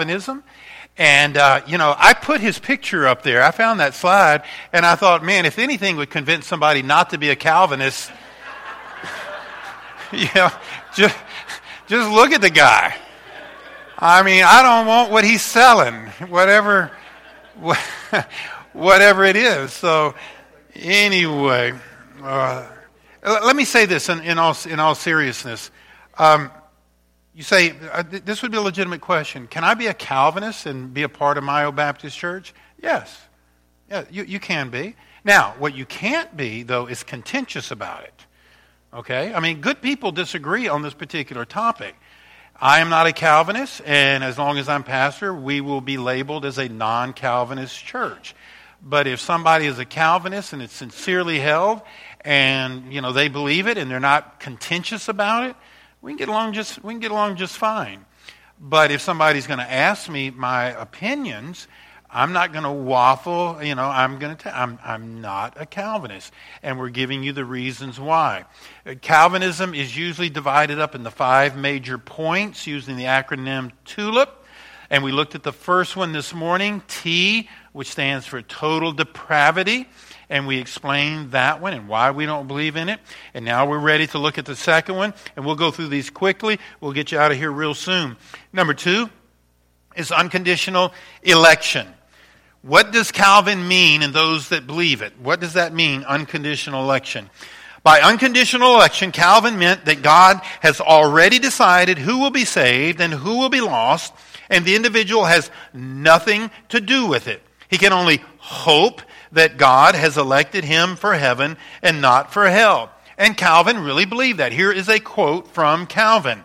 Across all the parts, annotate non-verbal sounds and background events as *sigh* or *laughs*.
Calvinism. And, uh, you know, I put his picture up there. I found that slide, and I thought, man, if anything would convince somebody not to be a Calvinist, *laughs* you know, just, just look at the guy. I mean, I don't want what he's selling, whatever, *laughs* whatever it is. So, anyway, uh, let me say this in, in, all, in all seriousness. Um, you say, uh, this would be a legitimate question. Can I be a Calvinist and be a part of Myo Baptist Church? Yes. Yeah, you, you can be. Now, what you can't be, though, is contentious about it. Okay? I mean, good people disagree on this particular topic. I am not a Calvinist, and as long as I'm pastor, we will be labeled as a non Calvinist church. But if somebody is a Calvinist and it's sincerely held, and you know they believe it and they're not contentious about it, we can get along just we can get along just fine. But if somebody's going to ask me my opinions, I'm not going to waffle. You know, I'm going to. I'm I'm not a Calvinist, and we're giving you the reasons why. Uh, Calvinism is usually divided up into five major points using the acronym TULIP. And we looked at the first one this morning, T, which stands for total depravity and we explained that one and why we don't believe in it. And now we're ready to look at the second one, and we'll go through these quickly. We'll get you out of here real soon. Number two is unconditional election. What does Calvin mean in those that believe it? What does that mean, unconditional election? By unconditional election, Calvin meant that God has already decided who will be saved and who will be lost, and the individual has nothing to do with it. He can only hope that God has elected him for heaven and not for hell. And Calvin really believed that. Here is a quote from Calvin.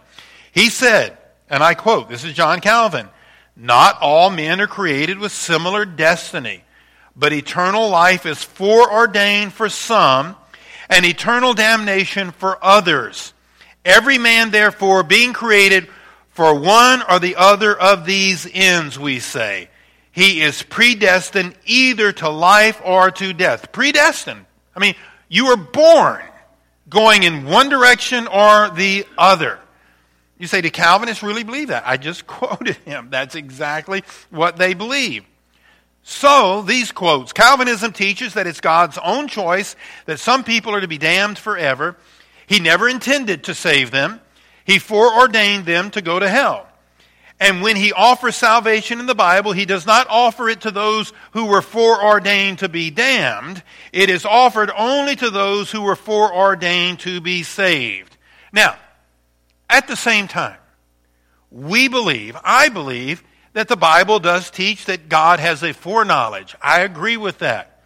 He said, and I quote, this is John Calvin, not all men are created with similar destiny, but eternal life is foreordained for some and eternal damnation for others. Every man, therefore, being created for one or the other of these ends, we say. He is predestined either to life or to death. Predestined. I mean, you were born going in one direction or the other. You say, do Calvinists really believe that? I just *laughs* quoted him. That's exactly what they believe. So, these quotes Calvinism teaches that it's God's own choice that some people are to be damned forever. He never intended to save them, He foreordained them to go to hell. And when he offers salvation in the Bible, he does not offer it to those who were foreordained to be damned. It is offered only to those who were foreordained to be saved. Now, at the same time, we believe, I believe, that the Bible does teach that God has a foreknowledge. I agree with that.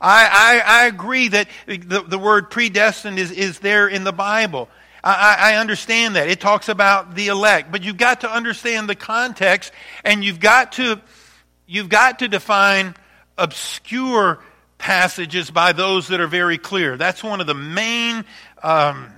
I, I, I agree that the, the word predestined is, is there in the Bible. I, I, understand that. It talks about the elect, but you've got to understand the context and you've got to, you've got to define obscure passages by those that are very clear. That's one of the main um,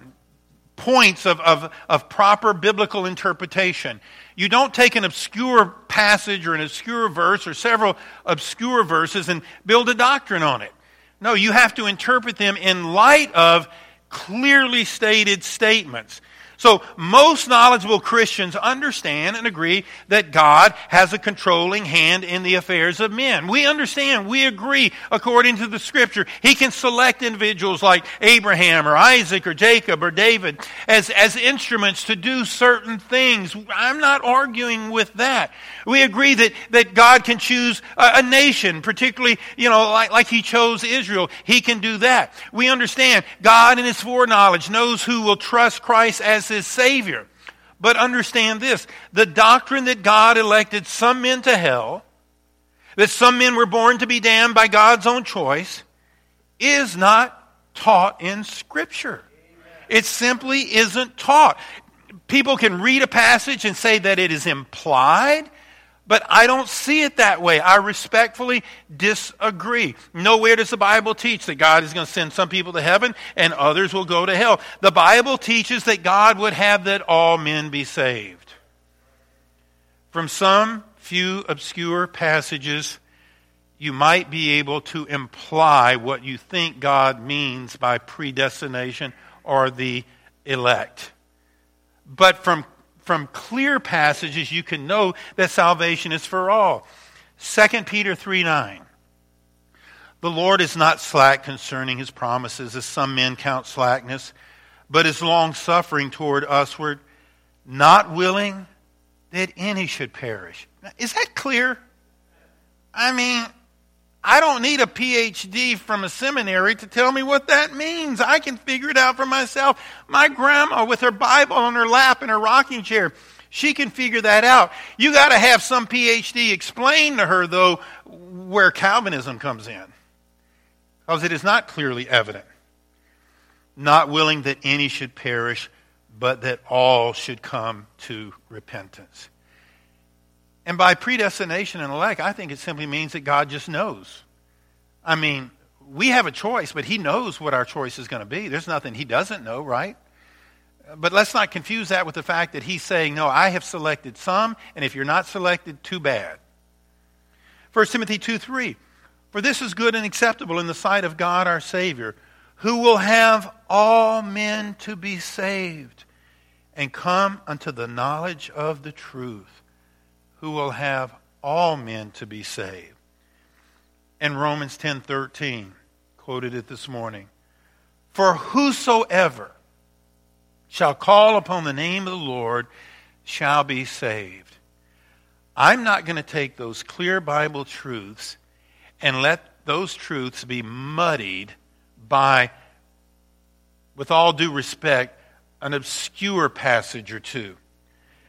points of, of, of proper biblical interpretation. You don't take an obscure passage or an obscure verse or several obscure verses and build a doctrine on it. No, you have to interpret them in light of clearly stated statements. So, most knowledgeable Christians understand and agree that God has a controlling hand in the affairs of men. We understand, we agree, according to the scripture, He can select individuals like Abraham or Isaac or Jacob or David as, as instruments to do certain things. I'm not arguing with that. We agree that, that God can choose a, a nation, particularly, you know, like, like He chose Israel. He can do that. We understand God in His foreknowledge knows who will trust Christ as his Savior. But understand this the doctrine that God elected some men to hell, that some men were born to be damned by God's own choice, is not taught in Scripture. It simply isn't taught. People can read a passage and say that it is implied, But I don't see it that way. I respectfully disagree. Nowhere does the Bible teach that God is going to send some people to heaven and others will go to hell. The Bible teaches that God would have that all men be saved. From some few obscure passages, you might be able to imply what you think God means by predestination or the elect. But from from clear passages, you can know that salvation is for all. 2 Peter 3 9. The Lord is not slack concerning his promises, as some men count slackness, but is long suffering toward usward, not willing that any should perish. Now, is that clear? I mean, I don't need a PhD from a seminary to tell me what that means. I can figure it out for myself. My grandma, with her Bible on her lap in her rocking chair, she can figure that out. You got to have some PhD explain to her, though, where Calvinism comes in. Because it is not clearly evident. Not willing that any should perish, but that all should come to repentance. And by predestination and elect, I think it simply means that God just knows. I mean, we have a choice, but He knows what our choice is going to be. There's nothing He doesn't know, right? But let's not confuse that with the fact that He's saying, No, I have selected some, and if you're not selected, too bad. 1 Timothy 2 3. For this is good and acceptable in the sight of God our Savior, who will have all men to be saved and come unto the knowledge of the truth who will have all men to be saved. And Romans 10:13 quoted it this morning. For whosoever shall call upon the name of the Lord shall be saved. I'm not going to take those clear Bible truths and let those truths be muddied by, with all due respect, an obscure passage or two.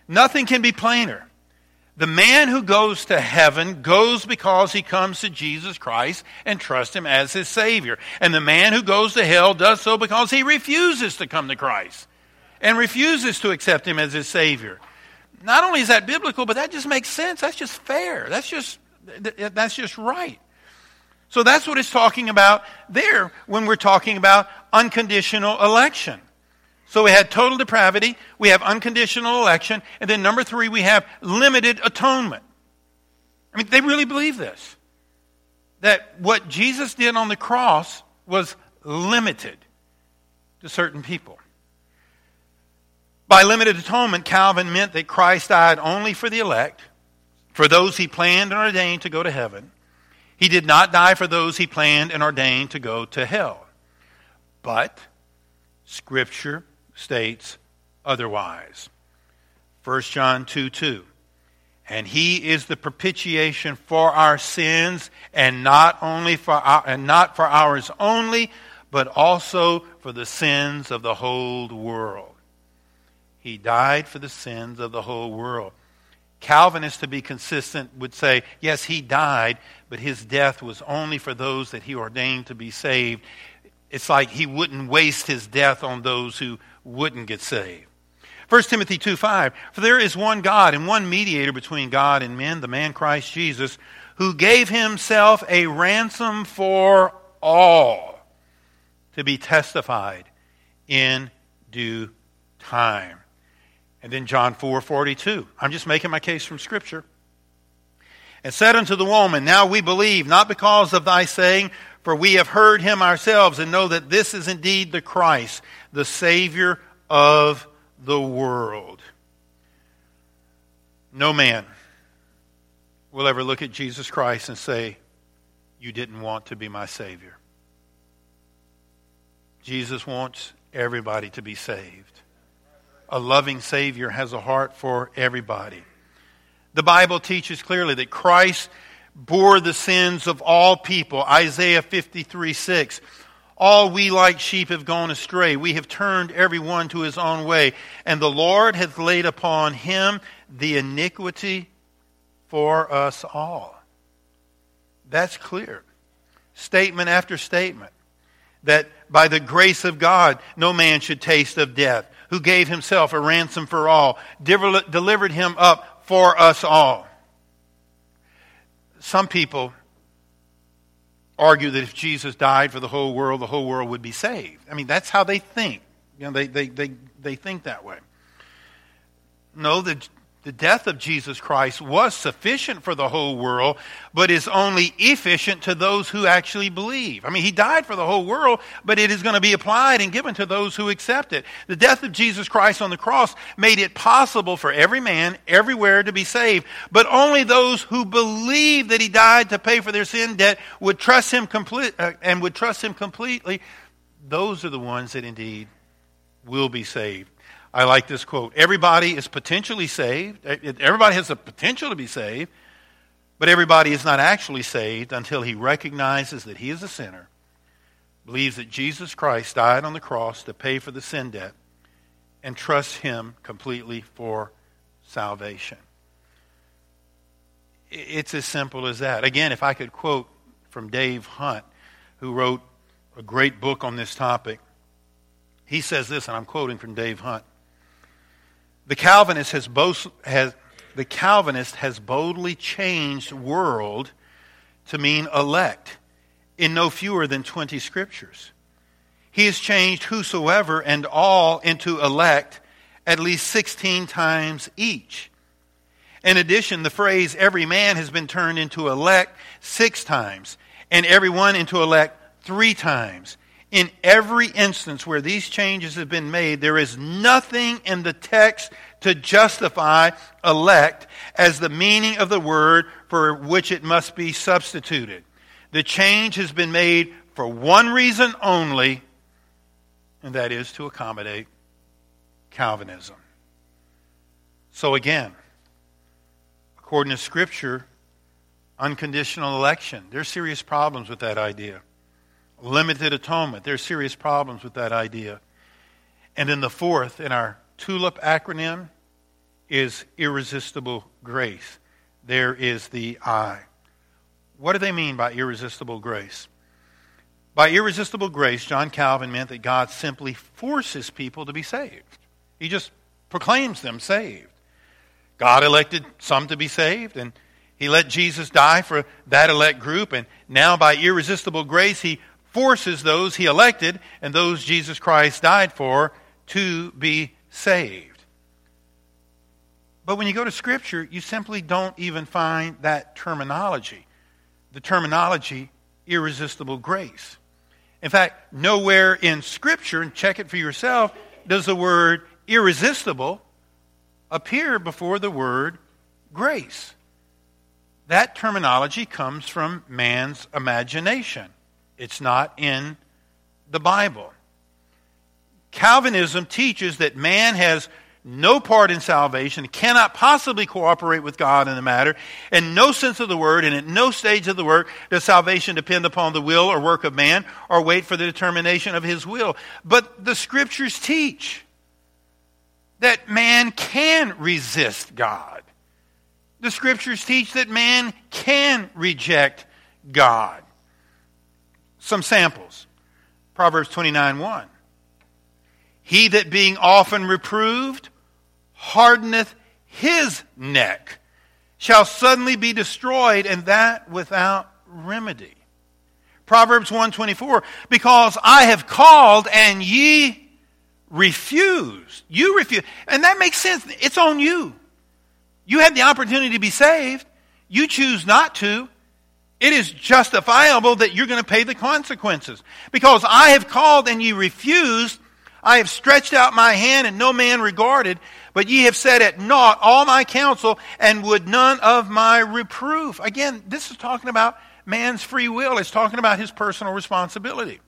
Nothing can be plainer. The man who goes to heaven goes because he comes to Jesus Christ and trusts him as his Savior. And the man who goes to hell does so because he refuses to come to Christ and refuses to accept him as his Savior. Not only is that biblical, but that just makes sense. That's just fair. That's just, that's just right. So that's what it's talking about there when we're talking about unconditional election. So we had total depravity, we have unconditional election, and then number three, we have limited atonement. I mean, they really believe this. That what Jesus did on the cross was limited to certain people. By limited atonement, Calvin meant that Christ died only for the elect, for those he planned and ordained to go to heaven. He did not die for those he planned and ordained to go to hell. But Scripture states otherwise. 1 John 2 2. And he is the propitiation for our sins, and not only for our, and not for ours only, but also for the sins of the whole world. He died for the sins of the whole world. Calvinists, to be consistent, would say, yes, he died, but his death was only for those that he ordained to be saved. It's like he wouldn't waste his death on those who wouldn't get saved. 1 Timothy 2 5. For there is one God and one mediator between God and men, the man Christ Jesus, who gave himself a ransom for all to be testified in due time. And then John 4 42. I'm just making my case from Scripture. And said unto the woman, Now we believe, not because of thy saying, for we have heard him ourselves and know that this is indeed the Christ, the Savior of the world. No man will ever look at Jesus Christ and say, You didn't want to be my Savior. Jesus wants everybody to be saved. A loving Savior has a heart for everybody. The Bible teaches clearly that Christ bore the sins of all people. Isaiah 53 6. All we like sheep have gone astray. We have turned every one to his own way. And the Lord hath laid upon him the iniquity for us all. That's clear. Statement after statement. That by the grace of God, no man should taste of death, who gave himself a ransom for all, delivered him up for us all. Some people argue that if Jesus died for the whole world, the whole world would be saved. I mean, that's how they think. You know, they, they, they, they think that way. No, the, the death of Jesus Christ was sufficient for the whole world, but is only efficient to those who actually believe. I mean, he died for the whole world, but it is going to be applied and given to those who accept it. The death of Jesus Christ on the cross made it possible for every man, everywhere to be saved, but only those who believe that he died to pay for their sin debt would trust him complete, uh, and would trust him completely. Those are the ones that indeed will be saved. I like this quote Everybody is potentially saved. Eh, everybody has the potential to be saved, but everybody is not actually saved until he recognizes that he is a sinner, believes that Jesus Christ died on the cross to pay for the sin debt, and trusts him completely for salvation. It's as simple as that. Again, if I could quote from Dave Hunt, who wrote a great book on this topic, he says this, and I'm quoting from Dave Hunt. The Calvinist has, has, the Calvinist has boldly changed world to mean elect in no fewer than 20 scriptures. He has changed whosoever and all into elect at least 16 times each. In addition, the phrase every man has been turned into elect six times, and everyone into elect three times. In every instance where these changes have been made, there is nothing in the text to justify elect as the meaning of the word for which it must be substituted. The change has been made for one reason only, and that is to accommodate Calvinism. So again, according to Scripture, unconditional election, there's serious problems with that idea limited atonement. There are serious problems with that idea. And then the fourth in our TULIP acronym is irresistible grace. There is the I. What do they mean by irresistible grace? By irresistible grace, John Calvin meant that God simply forces people to be saved. He just proclaims them saved. God elected some to be saved, and he let Jesus die for that elect group, and now by irresistible grace, he forces those he elected and those Jesus Christ died for to be saved. But when you go to Scripture, you simply don't even find that terminology. The terminology, irresistible grace. In fact, nowhere in Scripture, and check it for yourself, does the word irresistible appear before the word grace. That terminology comes from man's imagination. It's not in the Bible. Calvinism teaches that man has no part in salvation, cannot possibly cooperate with God in the matter, and no sense of the word, and at no stage of the work does salvation depend upon the will or work of man or wait for the determination of his will. But the scriptures teach that man can resist God. The scriptures teach that man can reject God. Some samples. Proverbs 29 1. He that being often reproved hardeneth his neck shall suddenly be destroyed, and that without remedy. Proverbs 124, because I have called and ye refused. You refuse. And that makes sense. It's on you. You had the opportunity to be saved. You choose not to it is justifiable that you're going to pay the consequences. Because I have called and ye refused, I have stretched out my hand and no man regarded, but ye have set at naught all my counsel and would none of my reproof. Again, this is talking about man's free will. It's talking about his personal responsibility.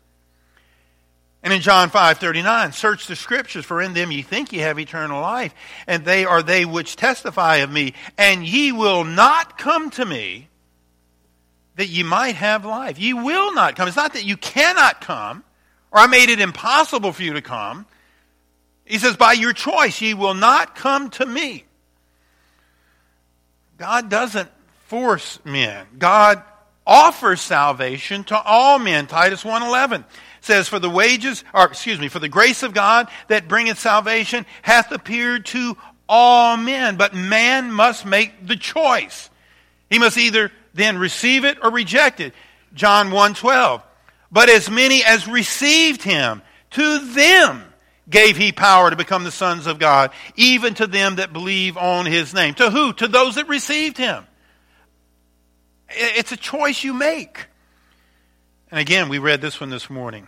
And in John 5 39, search the scriptures, for in them ye think ye have eternal life, and they are they which testify of me, and ye will not come to me that ye might have life. Ye will not come. It's not that you cannot come, or I made it impossible for you to come. He says, by your choice, ye will not come to me. God doesn't force men. God offers salvation to all men. Titus 1.11 says, For the wages, or excuse me, for the grace of God that bringeth salvation hath appeared to all men. But man must make the choice. He must either then receive it or reject it. John 1:12. But as many as received him, to them gave he power to become the sons of God, even to them that believe on his name. To who? To those that received him. It's a choice you make. And again, we read this one this morning.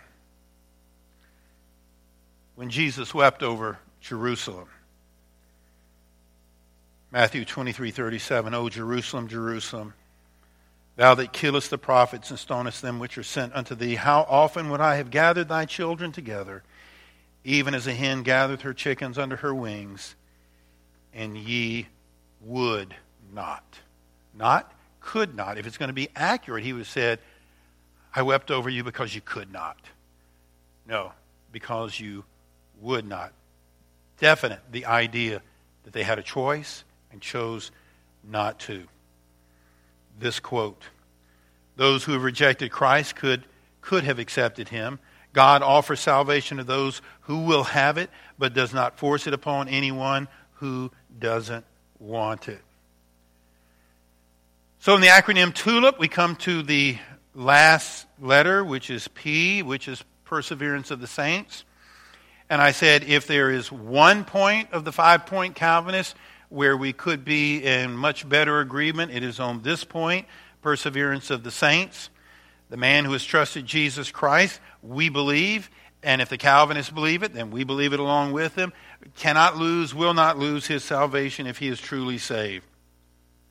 When Jesus wept over Jerusalem. Matthew 23 37. O Jerusalem, Jerusalem, thou that killest the prophets and stonest them which are sent unto thee, how often would I have gathered thy children together, even as a hen gathereth her chickens under her wings, and ye would not. Not could not. If it's going to be accurate, he would have said, I wept over you because you could not. No, because you would not. Definite the idea that they had a choice and chose not to. This quote Those who have rejected Christ could, could have accepted him. God offers salvation to those who will have it, but does not force it upon anyone who doesn't want it. So, in the acronym TULIP, we come to the last letter, which is P, which is perseverance of the saints. And I said if there is one point of the five point Calvinist where we could be in much better agreement, it is on this point perseverance of the saints. The man who has trusted Jesus Christ, we believe, and if the Calvinists believe it, then we believe it along with them, cannot lose, will not lose his salvation if he is truly saved.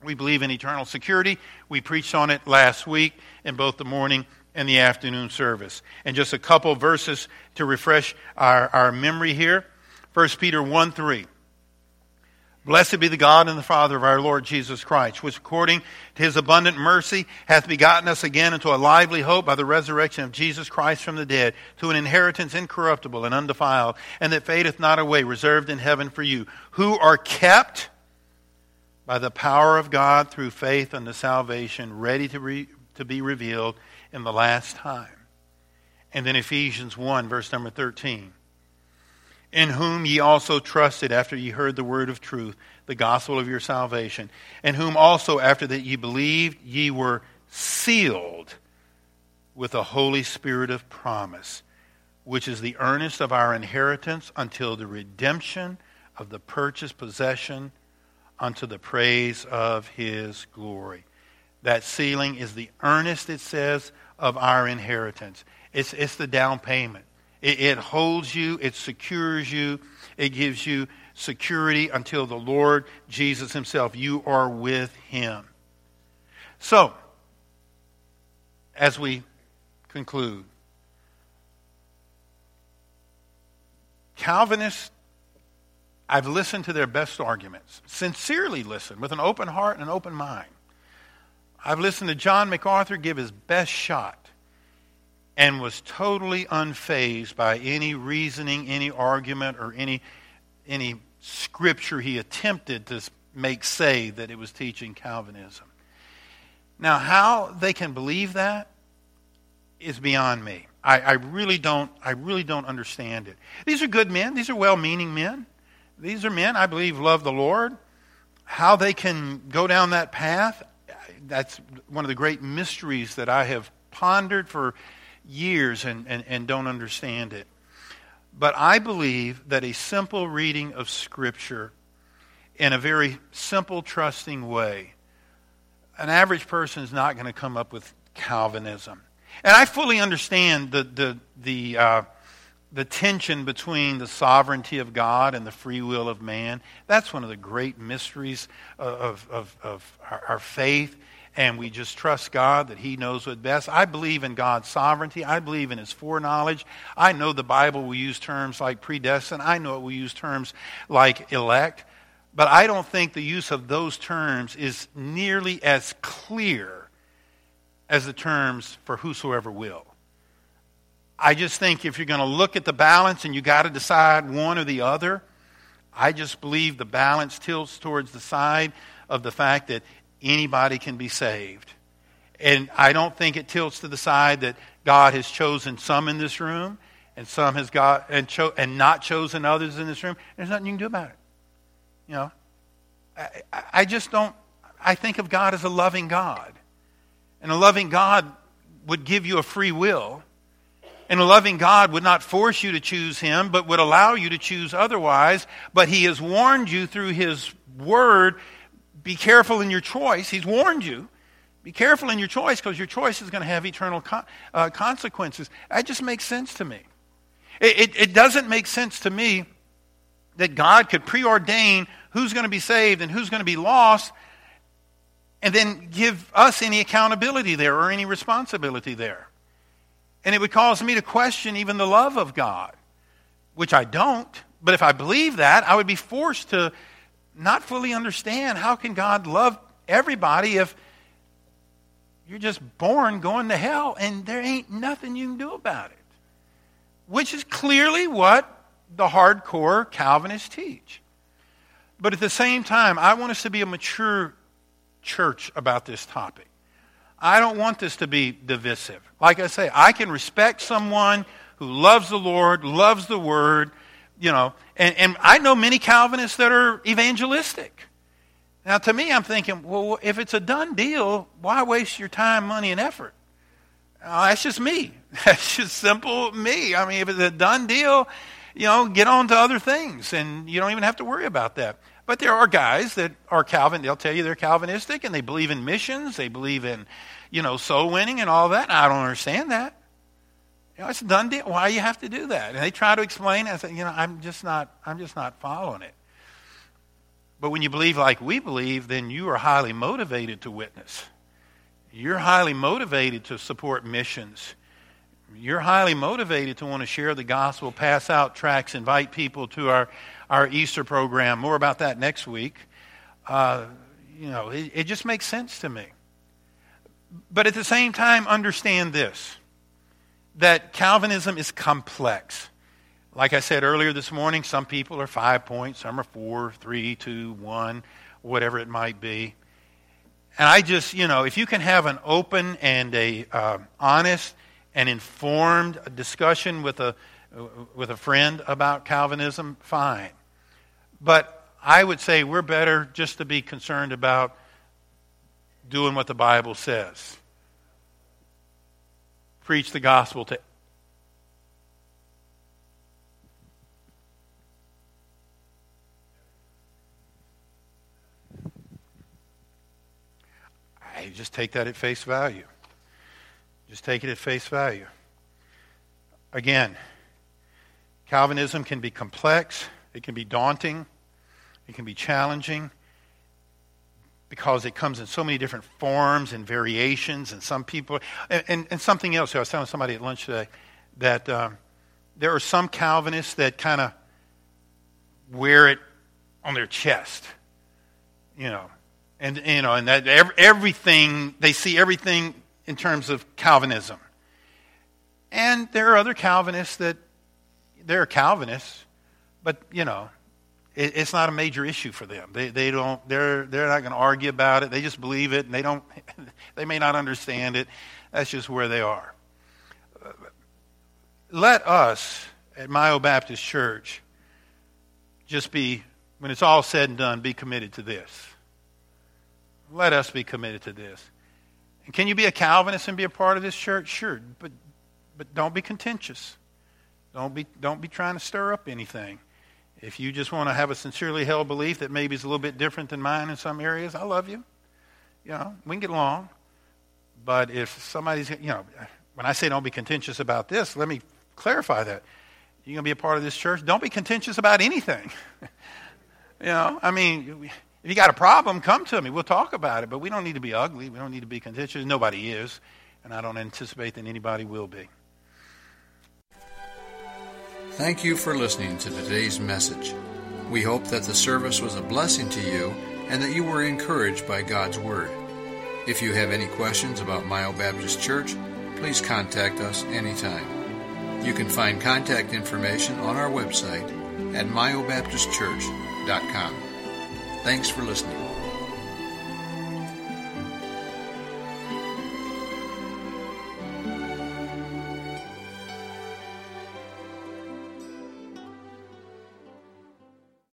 We believe in eternal security. We preached on it last week in both the morning and the afternoon service. And just a couple verses to refresh our, our memory here. 1 Peter 1 3. Blessed be the God and the Father of our Lord Jesus Christ, which according to his abundant mercy hath begotten us again into a lively hope by the resurrection of Jesus Christ from the dead, to an inheritance incorruptible and undefiled, and that fadeth not away, reserved in heaven for you, who are kept by the power of God through faith unto salvation, ready to, re, to be revealed in the last time. And then Ephesians 1, verse number 13. In whom ye also trusted after ye heard the word of truth, the gospel of your salvation, and whom also after that ye believed, ye were sealed with the Holy Spirit of promise, which is the earnest of our inheritance until the redemption of the purchased possession unto the praise of his glory. That sealing is the earnest, it says, of our inheritance. It's, it's the down payment. It, it holds you, it secures you, it gives you security until the Lord Jesus himself, you are with him. So, as we conclude, Calvinists I've listened to their best arguments, sincerely listened, with an open heart and an open mind. I've listened to John MacArthur give his best shot and was totally unfazed by any reasoning, any argument, or any, any scripture he attempted to make say that it was teaching Calvinism. Now, how they can believe that is beyond me. I, I, really don't, I really don't understand it. These are good men. These are well-meaning men. These are men, I believe, love the Lord. How they can go down that path, that's one of the great mysteries that I have pondered for years and, and, and don't understand it. But I believe that a simple reading of Scripture in a very simple, trusting way, an average person is not going to come up with Calvinism. And I fully understand the, the, the, uh, the tension between the sovereignty of God and the free will of man. That's one of the great mysteries of, of, of our, our faith. And we just trust God that He knows what best. I believe in God's sovereignty. I believe in His foreknowledge. I know the Bible will use terms like predestined. I know it will use terms like elect. But I don't think the use of those terms is nearly as clear as the terms for whosoever will. I just think if you're going to look at the balance and you got to decide one or the other, I just believe the balance tilts towards the side of the fact that anybody can be saved. And I don't think it tilts to the side that God has chosen some in this room and some has got and, cho- and not chosen others in this room. There's nothing you can do about it. You know, I, I just don't. I think of God as a loving God. And a loving God would give you a free will. And a loving God would not force you to choose Him, but would allow you to choose otherwise. But He has warned you through His Word be careful in your choice. He's warned you. Be careful in your choice because your choice is going to have eternal uh, consequences. That just makes sense to me. It, it, it doesn't make sense to me that God could preordain who's going to be saved and who's going to be lost and then give us any accountability there or any responsibility there. And it would cause me to question even the love of God, which I don't. But if I believe that, I would be forced to not fully understand how can God love everybody if you're just born going to hell and there ain't nothing you can do about it. Which is clearly what the hardcore Calvinists teach. But at the same time, I want us to be a mature church about this topic. I don't want this to be divisive. Like I say, I can respect someone who loves the Lord, loves the Word, you know, and, and I know many Calvinists that are evangelistic. Now, to me, I'm thinking, well, if it's a done deal, why waste your time, money, and effort? Uh, that's just me. *laughs* That's just simple me. I mean, if it's a done deal, you know, get on to other things, and you don't even have to worry about that. But there are guys that are Calvin. They'll tell you they're Calvinistic, and they believe in missions. They believe in, you know, soul winning and all that. I don't understand that. You know, it's a done deal. Why you have to do that? And they try to explain. I say, you know, I'm just not. I'm just not following it. But when you believe like we believe, then you are highly motivated to witness. You're highly motivated to support missions you're highly motivated to want to share the gospel, pass out tracts, invite people to our, our Easter program. More about that next week. Uh, you know, it, it just makes sense to me. But at the same time, understand this that Calvinism is complex. Like I said earlier this morning, some people are five points, some are four, three, two, one, whatever it might be. And I just, you know, if you can have an open and a uh, honest and informed discussion with a, with a friend about Calvinism, fine. But I would say we're better just to be concerned about doing what the Bible says. Preach the gospel to I just take that at face value. Just take it at face value. Again, Calvinism can be complex, it can be daunting, it can be challenging because it comes in so many different forms and variations, and some people, and, and, and something else. I was telling somebody at lunch today that um, there are some Calvinists that kind of wear it on their chest, you know, and you know, and that everything they see everything in terms of Calvinism. And there are other Calvinists that they're Calvinists, but you know, it, it's not a major issue for them. They, they don't. They're they're not going to argue about it. They just believe it, and they don't. *laughs* they may not understand it. That's just where they are. Let us at Myo Baptist Church just be, when it's all said and done, be committed to this. Let us be committed to this. And can you be a Calvinist and be a part of this church? Sure, but but don't be contentious. Don't be don't be trying to stir up anything. If you just want to have a sincerely held belief that maybe is a little bit different than mine in some areas, I love you. You know, we can get along. But if somebody's, you know, when I say don't be contentious about this, let me clarify that. You're going to be a part of this church. Don't be contentious about anything. *laughs* you know, I mean, if you got a problem, come to me. We'll talk about it. But we don't need to be ugly. We don't need to be contentious. Nobody is. And I don't anticipate that anybody will be. Thank you for listening to today's message. We hope that the service was a blessing to you and that you were encouraged by God's Word. If you have any questions about Myo Baptist Church, please contact us anytime. You can find contact information on our website at myobaptistchurch.com. Thanks for listening.